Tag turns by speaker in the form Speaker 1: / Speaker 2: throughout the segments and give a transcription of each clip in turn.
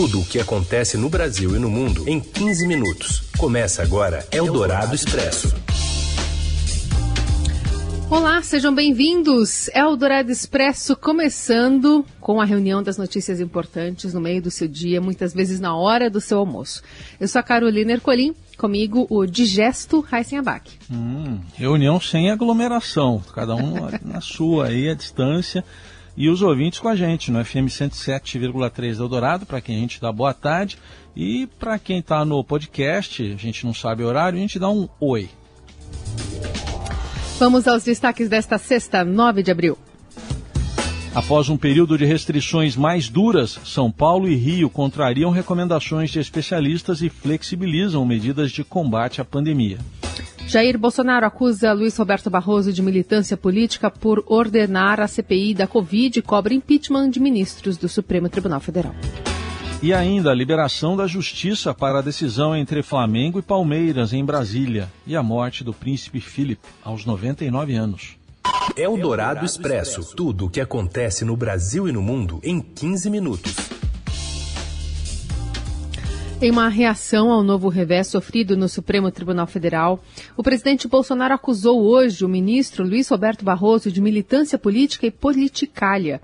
Speaker 1: Tudo o que acontece no Brasil e no mundo em 15 minutos. Começa agora Eldorado Expresso.
Speaker 2: Olá, sejam bem-vindos. Eldorado Expresso começando com a reunião das notícias importantes no meio do seu dia, muitas vezes na hora do seu almoço. Eu sou a Carolina Ercolim, comigo o Digesto Heisen Abac.
Speaker 3: Hum, reunião sem aglomeração, cada um na sua aí, à distância e os ouvintes com a gente no FM 107,3 Eldorado, para quem a gente dá boa tarde. E para quem está no podcast, a gente não sabe o horário, a gente dá um oi.
Speaker 2: Vamos aos destaques desta sexta, 9 de abril.
Speaker 3: Após um período de restrições mais duras, São Paulo e Rio contrariam recomendações de especialistas e flexibilizam medidas de combate à pandemia.
Speaker 2: Jair Bolsonaro acusa Luiz Roberto Barroso de militância política por ordenar a CPI da Covid e cobra impeachment de ministros do Supremo Tribunal Federal.
Speaker 3: E ainda a liberação da justiça para a decisão entre Flamengo e Palmeiras em Brasília e a morte do príncipe Felipe aos 99 anos.
Speaker 1: É o Dourado Expresso. Tudo o que acontece no Brasil e no mundo em 15 minutos.
Speaker 2: Em uma reação ao novo revés sofrido no Supremo Tribunal Federal, o presidente Bolsonaro acusou hoje o ministro Luiz Roberto Barroso de militância política e politicalha.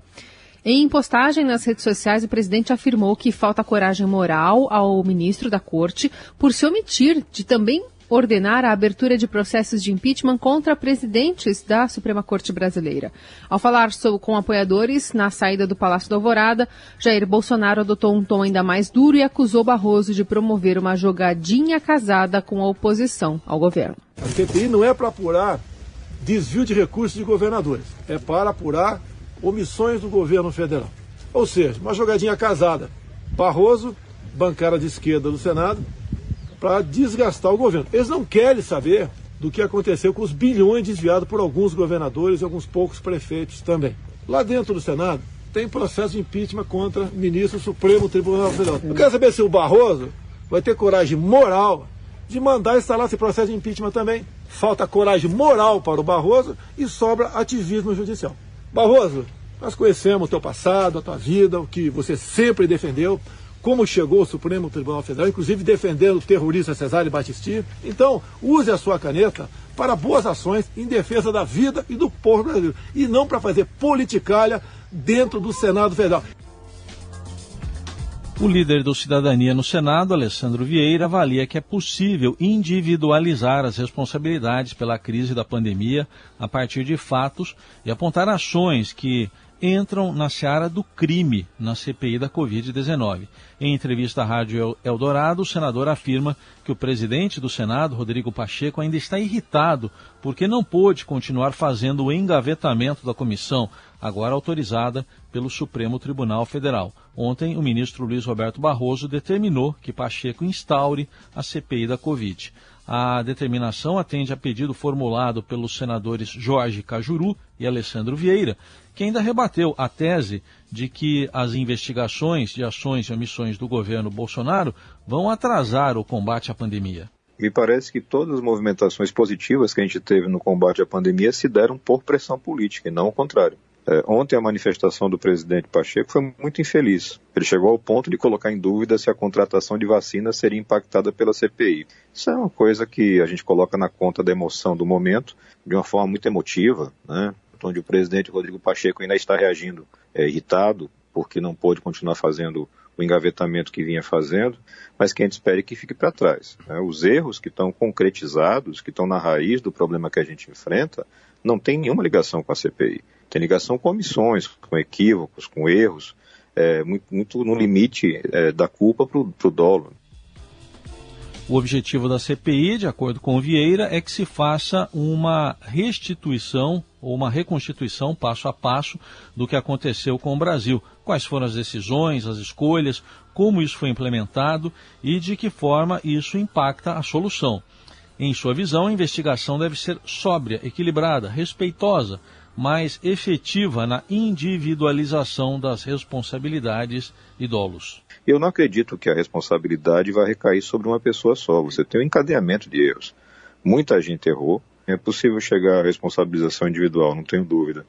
Speaker 2: Em postagem nas redes sociais, o presidente afirmou que falta coragem moral ao ministro da Corte por se omitir de também ordenar a abertura de processos de impeachment contra presidentes da Suprema Corte Brasileira. Ao falar com apoiadores na saída do Palácio da Alvorada, Jair Bolsonaro adotou um tom ainda mais duro e acusou Barroso de promover uma jogadinha casada com a oposição ao governo.
Speaker 4: A CPI não é para apurar desvio de recursos de governadores, é para apurar omissões do governo federal. Ou seja, uma jogadinha casada. Barroso, bancada de esquerda do Senado, para desgastar o governo. Eles não querem saber do que aconteceu com os bilhões desviados por alguns governadores e alguns poucos prefeitos também. Lá dentro do Senado tem processo de impeachment contra ministro do Supremo Tribunal Federal. Eu quero saber se o Barroso vai ter coragem moral de mandar instalar esse processo de impeachment também. Falta coragem moral para o Barroso e sobra ativismo judicial. Barroso, nós conhecemos o teu passado, a tua vida, o que você sempre defendeu como chegou o Supremo Tribunal Federal, inclusive defendendo o terrorista Cesare Battisti. Então, use a sua caneta para boas ações em defesa da vida e do povo brasileiro, e não para fazer politicalha dentro do Senado Federal.
Speaker 3: O líder do Cidadania no Senado, Alessandro Vieira, avalia que é possível individualizar as responsabilidades pela crise da pandemia a partir de fatos e apontar ações que entram na seara do crime na CPI da Covid-19. Em entrevista à Rádio Eldorado, o senador afirma que o presidente do Senado, Rodrigo Pacheco, ainda está irritado porque não pôde continuar fazendo o engavetamento da comissão, agora autorizada pelo Supremo Tribunal Federal. Ontem, o ministro Luiz Roberto Barroso determinou que Pacheco instaure a CPI da Covid. A determinação atende a pedido formulado pelos senadores Jorge Cajuru e Alessandro Vieira, que ainda rebateu a tese de que as investigações de ações e omissões do governo Bolsonaro vão atrasar o combate à pandemia.
Speaker 5: Me parece que todas as movimentações positivas que a gente teve no combate à pandemia se deram por pressão política e não o contrário. É, ontem a manifestação do presidente Pacheco foi muito infeliz. Ele chegou ao ponto de colocar em dúvida se a contratação de vacinas seria impactada pela CPI. Isso é uma coisa que a gente coloca na conta da emoção do momento, de uma forma muito emotiva, né? onde o presidente Rodrigo Pacheco ainda está reagindo é, irritado porque não pôde continuar fazendo o engavetamento que vinha fazendo, mas que a gente espere que fique para trás. Né? Os erros que estão concretizados, que estão na raiz do problema que a gente enfrenta, não tem nenhuma ligação com a CPI. Tem ligação com omissões, com equívocos, com erros, é, muito, muito, no limite é, da culpa para o dolo.
Speaker 3: O objetivo da CPI, de acordo com Vieira, é que se faça uma restituição ou uma reconstituição passo a passo do que aconteceu com o Brasil. Quais foram as decisões, as escolhas, como isso foi implementado e de que forma isso impacta a solução. Em sua visão, a investigação deve ser sóbria, equilibrada, respeitosa, mais efetiva na individualização das responsabilidades e dolos.
Speaker 5: Eu não acredito que a responsabilidade vai recair sobre uma pessoa só. Você tem um encadeamento de erros. Muita gente errou. É possível chegar à responsabilização individual, não tenho dúvida.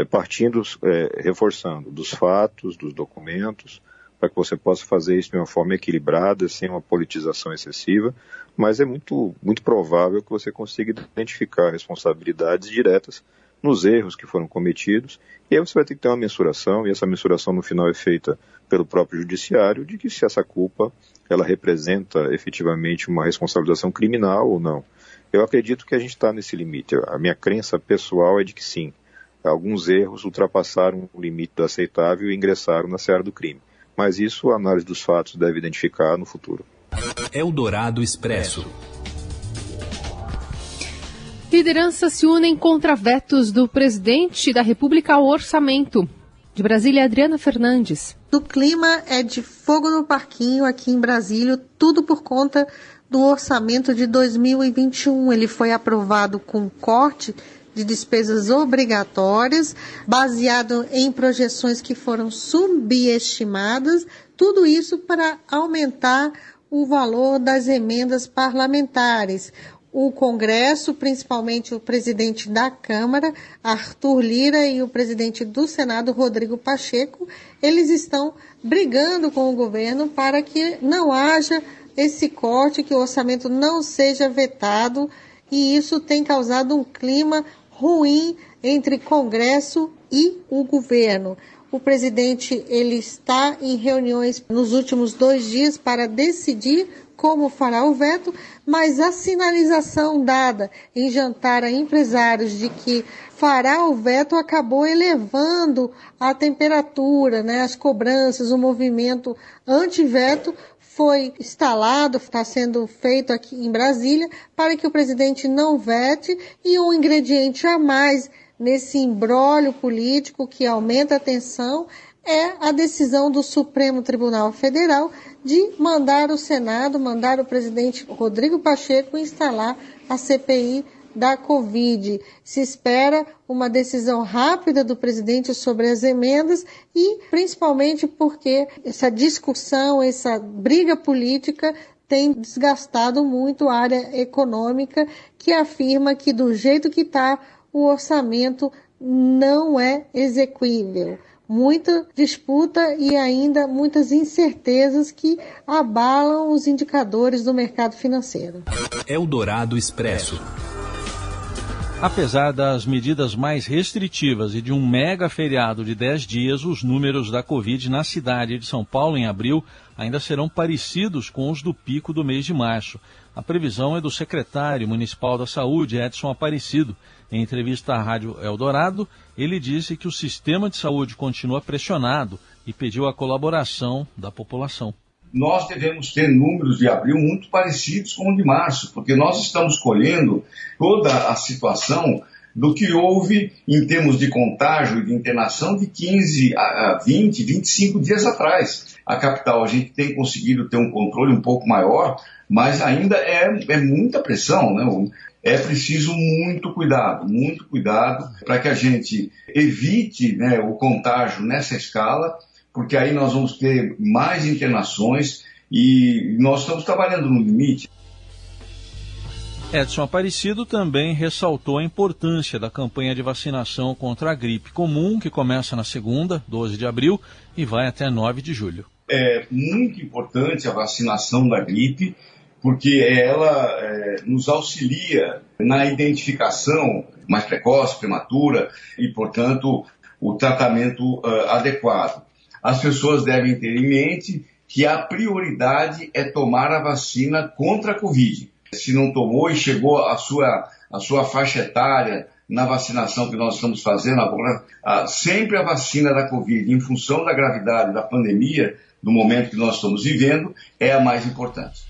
Speaker 5: É partindo, é, reforçando, dos fatos, dos documentos, para que você possa fazer isso de uma forma equilibrada, sem uma politização excessiva, mas é muito, muito provável que você consiga identificar responsabilidades diretas nos erros que foram cometidos, e aí você vai ter que ter uma mensuração, e essa mensuração no final é feita pelo próprio judiciário, de que se essa culpa ela representa efetivamente uma responsabilização criminal ou não. Eu acredito que a gente está nesse limite. A minha crença pessoal é de que sim. Alguns erros ultrapassaram o limite do aceitável e ingressaram na seara do crime. Mas isso a análise dos fatos deve identificar no futuro.
Speaker 1: Eldorado Expresso.
Speaker 2: Lideranças se unem contra vetos do presidente da República ao orçamento. De Brasília, Adriana Fernandes.
Speaker 6: O clima é de fogo no parquinho aqui em Brasília, tudo por conta do orçamento de 2021. Ele foi aprovado com corte de despesas obrigatórias, baseado em projeções que foram subestimadas, tudo isso para aumentar o valor das emendas parlamentares. O Congresso, principalmente o presidente da Câmara, Arthur Lira, e o presidente do Senado, Rodrigo Pacheco, eles estão brigando com o governo para que não haja esse corte, que o orçamento não seja vetado, e isso tem causado um clima ruim entre Congresso e o governo. O presidente ele está em reuniões nos últimos dois dias para decidir como fará o veto, mas a sinalização dada em jantar a empresários de que fará o veto acabou elevando a temperatura, né, as cobranças, o movimento anti-veto foi instalado, está sendo feito aqui em Brasília, para que o presidente não vete e um ingrediente a mais nesse imbróglio político que aumenta a tensão é a decisão do Supremo Tribunal Federal de mandar o Senado, mandar o presidente Rodrigo Pacheco instalar a CPI da Covid. Se espera uma decisão rápida do presidente sobre as emendas e principalmente porque essa discussão, essa briga política tem desgastado muito a área econômica, que afirma que do jeito que está, o orçamento não é execuível. Muita disputa e ainda muitas incertezas que abalam os indicadores do mercado financeiro.
Speaker 1: Eldorado Expresso.
Speaker 3: Apesar das medidas mais restritivas e de um mega feriado de 10 dias, os números da Covid na cidade de São Paulo em abril ainda serão parecidos com os do pico do mês de março. A previsão é do secretário municipal da Saúde, Edson Aparecido. Em entrevista à Rádio Eldorado, ele disse que o sistema de saúde continua pressionado e pediu a colaboração da população
Speaker 7: nós devemos ter números de abril muito parecidos com o de março, porque nós estamos colhendo toda a situação do que houve em termos de contágio e de internação de 15 a 20, 25 dias atrás. A capital, a gente tem conseguido ter um controle um pouco maior, mas ainda é, é muita pressão, né? É preciso muito cuidado, muito cuidado para que a gente evite né, o contágio nessa escala porque aí nós vamos ter mais internações e nós estamos trabalhando no limite.
Speaker 3: Edson Aparecido também ressaltou a importância da campanha de vacinação contra a gripe comum, que começa na segunda, 12 de abril, e vai até 9 de julho.
Speaker 7: É muito importante a vacinação da gripe, porque ela é, nos auxilia na identificação mais precoce, prematura, e, portanto, o tratamento uh, adequado as pessoas devem ter em mente que a prioridade é tomar a vacina contra a Covid. Se não tomou e chegou a sua, a sua faixa etária na vacinação que nós estamos fazendo agora, sempre a vacina da Covid, em função da gravidade da pandemia, do momento que nós estamos vivendo, é a mais importante.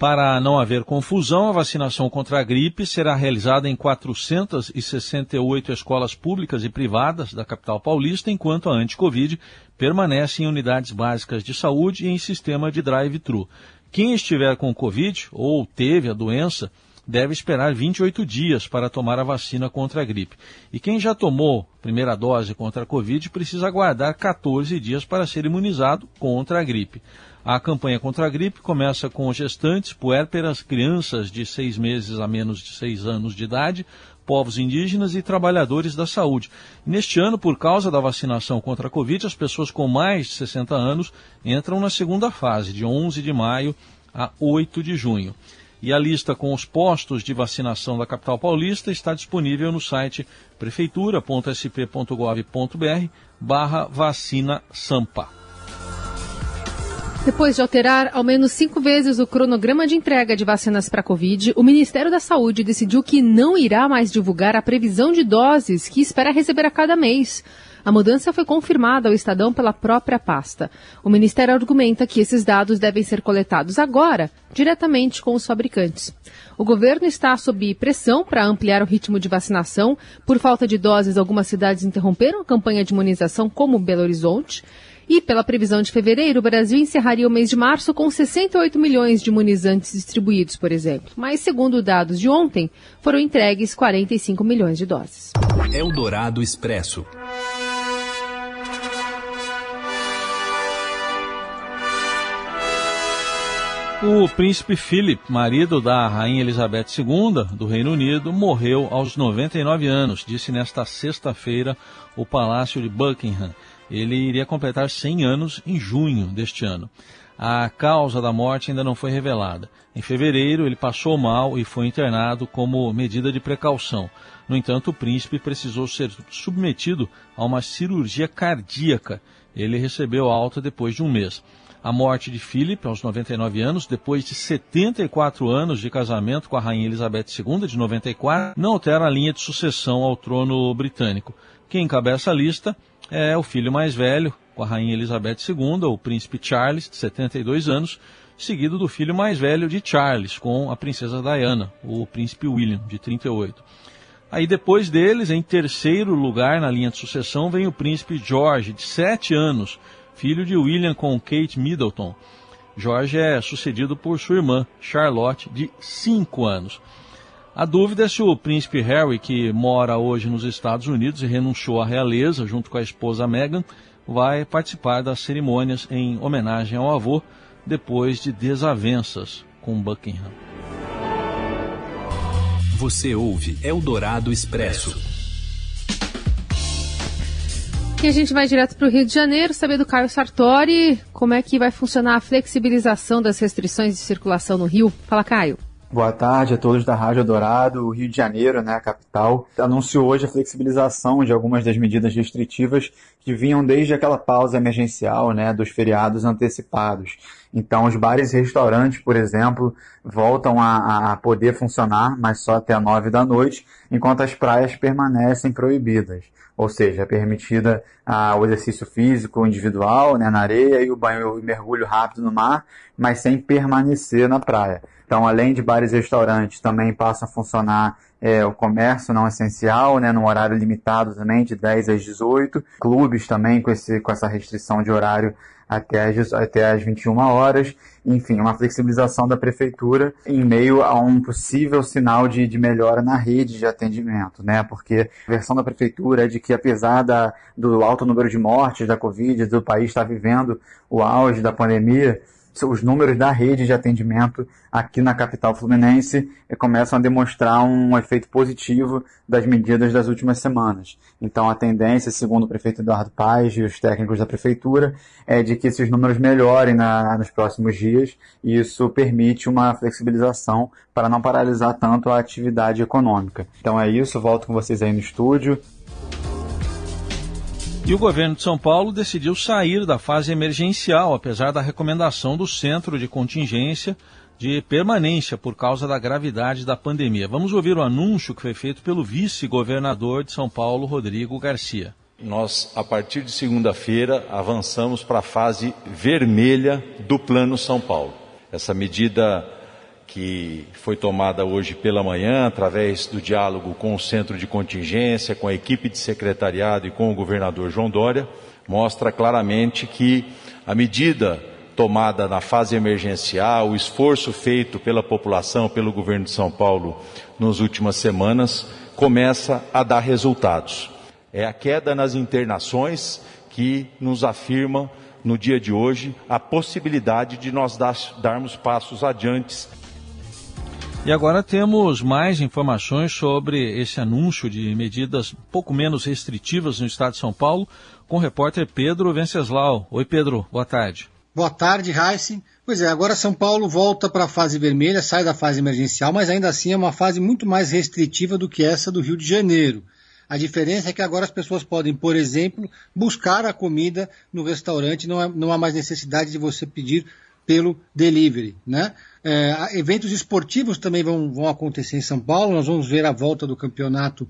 Speaker 3: Para não haver confusão, a vacinação contra a gripe será realizada em 468 escolas públicas e privadas da capital paulista, enquanto a anti-Covid permanece em unidades básicas de saúde e em sistema de drive-thru. Quem estiver com Covid ou teve a doença deve esperar 28 dias para tomar a vacina contra a gripe. E quem já tomou primeira dose contra a Covid precisa aguardar 14 dias para ser imunizado contra a gripe. A campanha contra a gripe começa com gestantes, puérperas, crianças de seis meses a menos de seis anos de idade, povos indígenas e trabalhadores da saúde. Neste ano, por causa da vacinação contra a Covid, as pessoas com mais de 60 anos entram na segunda fase, de 11 de maio a 8 de junho. E a lista com os postos de vacinação da capital paulista está disponível no site prefeitura.sp.gov.br barra vacina Sampa.
Speaker 2: Depois de alterar ao menos cinco vezes o cronograma de entrega de vacinas para a Covid, o Ministério da Saúde decidiu que não irá mais divulgar a previsão de doses que espera receber a cada mês. A mudança foi confirmada ao Estadão pela própria pasta. O Ministério argumenta que esses dados devem ser coletados agora, diretamente com os fabricantes. O governo está sob pressão para ampliar o ritmo de vacinação. Por falta de doses, algumas cidades interromperam a campanha de imunização, como Belo Horizonte. E, pela previsão de fevereiro, o Brasil encerraria o mês de março com 68 milhões de imunizantes distribuídos, por exemplo. Mas, segundo dados de ontem, foram entregues 45 milhões de doses.
Speaker 1: Eldorado Expresso.
Speaker 3: O príncipe Philip, marido da rainha Elizabeth II do Reino Unido, morreu aos 99 anos, disse nesta sexta-feira o Palácio de Buckingham. Ele iria completar 100 anos em junho deste ano. A causa da morte ainda não foi revelada. Em fevereiro, ele passou mal e foi internado como medida de precaução. No entanto, o príncipe precisou ser submetido a uma cirurgia cardíaca. Ele recebeu alta depois de um mês. A morte de Philip, aos 99 anos, depois de 74 anos de casamento com a rainha Elizabeth II, de 94, não altera a linha de sucessão ao trono britânico. Quem encabeça a lista é o filho mais velho, com a rainha Elizabeth II, o príncipe Charles, de 72 anos, seguido do filho mais velho de Charles, com a princesa Diana, o príncipe William, de 38. Aí depois deles, em terceiro lugar na linha de sucessão, vem o príncipe George, de 7 anos, filho de William com Kate Middleton. George é sucedido por sua irmã, Charlotte, de 5 anos. A dúvida é se o príncipe Harry, que mora hoje nos Estados Unidos e renunciou à realeza junto com a esposa Meghan, vai participar das cerimônias em homenagem ao avô depois de desavenças com Buckingham.
Speaker 1: Você ouve Eldorado Expresso.
Speaker 2: E a gente vai direto para o Rio de Janeiro saber do Caio Sartori como é que vai funcionar a flexibilização das restrições de circulação no Rio. Fala, Caio.
Speaker 8: Boa tarde a todos da Rádio Dourado. O Rio de Janeiro, né, a capital, anunciou hoje a flexibilização de algumas das medidas restritivas que vinham desde aquela pausa emergencial, né, dos feriados antecipados. Então, os bares e restaurantes, por exemplo, voltam a, a poder funcionar, mas só até nove da noite, enquanto as praias permanecem proibidas. Ou seja, é permitida ah, o exercício físico individual né, na areia e o banho e mergulho rápido no mar, mas sem permanecer na praia. Então, além de bares e restaurantes, também passam a funcionar é, o comércio não essencial, né, no horário limitado também, de 10 às 18. Clubes também com, esse, com essa restrição de horário até as, até as 21 horas. Enfim, uma flexibilização da prefeitura em meio a um possível sinal de, de melhora na rede de atendimento, né? Porque a versão da prefeitura é de que apesar da, do alto número de mortes da Covid, do país estar vivendo o auge da pandemia, os números da rede de atendimento aqui na capital fluminense eh, começam a demonstrar um efeito positivo das medidas das últimas semanas. Então, a tendência, segundo o prefeito Eduardo Paes e os técnicos da prefeitura, é de que esses números melhorem na, nos próximos dias e isso permite uma flexibilização para não paralisar tanto a atividade econômica. Então é isso, volto com vocês aí no estúdio.
Speaker 3: E o governo de São Paulo decidiu sair da fase emergencial, apesar da recomendação do Centro de Contingência de permanência por causa da gravidade da pandemia. Vamos ouvir o anúncio que foi feito pelo vice-governador de São Paulo, Rodrigo Garcia.
Speaker 9: Nós, a partir de segunda-feira, avançamos para a fase vermelha do Plano São Paulo. Essa medida que foi tomada hoje pela manhã, através do diálogo com o centro de contingência, com a equipe de secretariado e com o governador João Dória, mostra claramente que a medida tomada na fase emergencial, o esforço feito pela população, pelo governo de São Paulo nas últimas semanas, começa a dar resultados. É a queda nas internações que nos afirma no dia de hoje a possibilidade de nós darmos passos adiantes
Speaker 3: E agora temos mais informações sobre esse anúncio de medidas pouco menos restritivas no estado de São Paulo com o repórter Pedro Venceslau. Oi, Pedro, boa tarde.
Speaker 10: Boa tarde, Heisen. Pois é, agora São Paulo volta para a fase vermelha, sai da fase emergencial, mas ainda assim é uma fase muito mais restritiva do que essa do Rio de Janeiro. A diferença é que agora as pessoas podem, por exemplo, buscar a comida no restaurante, não, é, não há mais necessidade de você pedir pelo delivery, né? É, eventos esportivos também vão, vão acontecer em São Paulo, nós vamos ver a volta do campeonato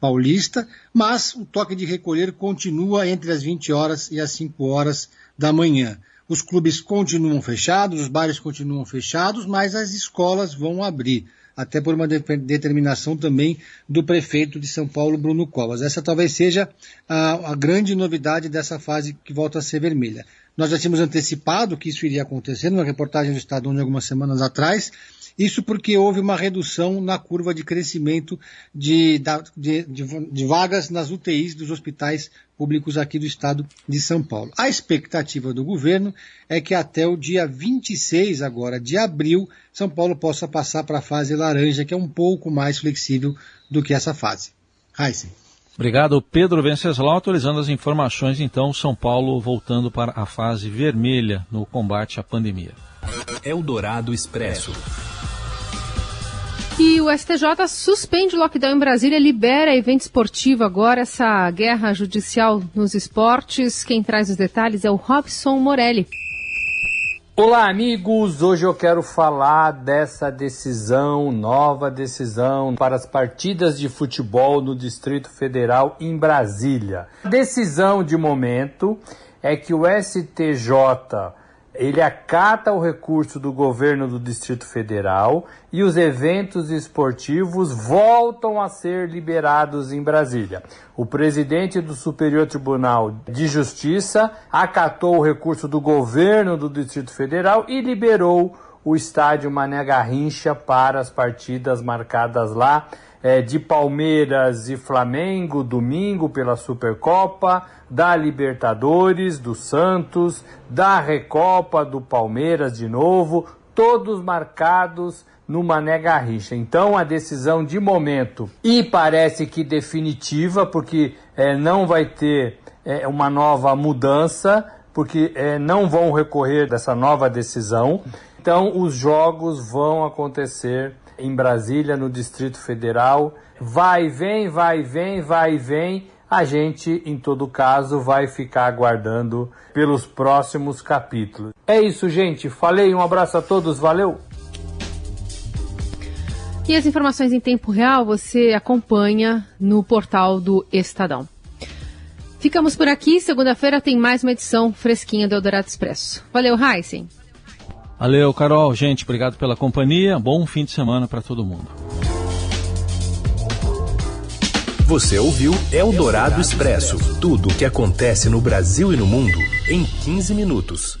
Speaker 10: paulista, mas o toque de recolher continua entre as 20 horas e as 5 horas da manhã. Os clubes continuam fechados, os bares continuam fechados, mas as escolas vão abrir, até por uma de determinação também do prefeito de São Paulo, Bruno Covas. Essa talvez seja a, a grande novidade dessa fase que volta a ser vermelha. Nós já tínhamos antecipado que isso iria acontecer numa reportagem do Estado de algumas semanas atrás. Isso porque houve uma redução na curva de crescimento de, de, de, de vagas nas UTIs dos hospitais públicos aqui do estado de São Paulo. A expectativa do governo é que até o dia 26 agora de abril, São Paulo possa passar para a fase laranja, que é um pouco mais flexível do que essa fase. Heisen.
Speaker 3: Obrigado, Pedro Venceslau. Atualizando as informações, então, São Paulo voltando para a fase vermelha no combate à pandemia.
Speaker 1: Eldorado Expresso.
Speaker 2: E o STJ suspende o lockdown em Brasília, libera evento esportivo agora, essa guerra judicial nos esportes. Quem traz os detalhes é o Robson Morelli.
Speaker 11: Olá, amigos! Hoje eu quero falar dessa decisão, nova decisão para as partidas de futebol no Distrito Federal em Brasília. A decisão de momento é que o STJ ele acata o recurso do governo do Distrito Federal e os eventos esportivos voltam a ser liberados em Brasília. O presidente do Superior Tribunal de Justiça acatou o recurso do governo do Distrito Federal e liberou o estádio Mané Garrincha para as partidas marcadas lá é, de Palmeiras e Flamengo domingo pela Supercopa, da Libertadores, do Santos, da Recopa, do Palmeiras de novo, todos marcados no Mané Garrincha. Então a decisão de momento e parece que definitiva, porque é, não vai ter é, uma nova mudança, porque é, não vão recorrer dessa nova decisão. Então os jogos vão acontecer em Brasília, no Distrito Federal. Vai, vem, vai, vem, vai, vem. A gente, em todo caso, vai ficar aguardando pelos próximos capítulos. É isso, gente. Falei, um abraço a todos, valeu!
Speaker 2: E as informações em tempo real você acompanha no portal do Estadão. Ficamos por aqui. Segunda-feira tem mais uma edição fresquinha do Eldorado Expresso. Valeu, Heisen.
Speaker 3: Valeu, Carol. Gente, obrigado pela companhia. Bom fim de semana para todo mundo.
Speaker 1: Você ouviu Eldorado Expresso tudo o que acontece no Brasil e no mundo em 15 minutos.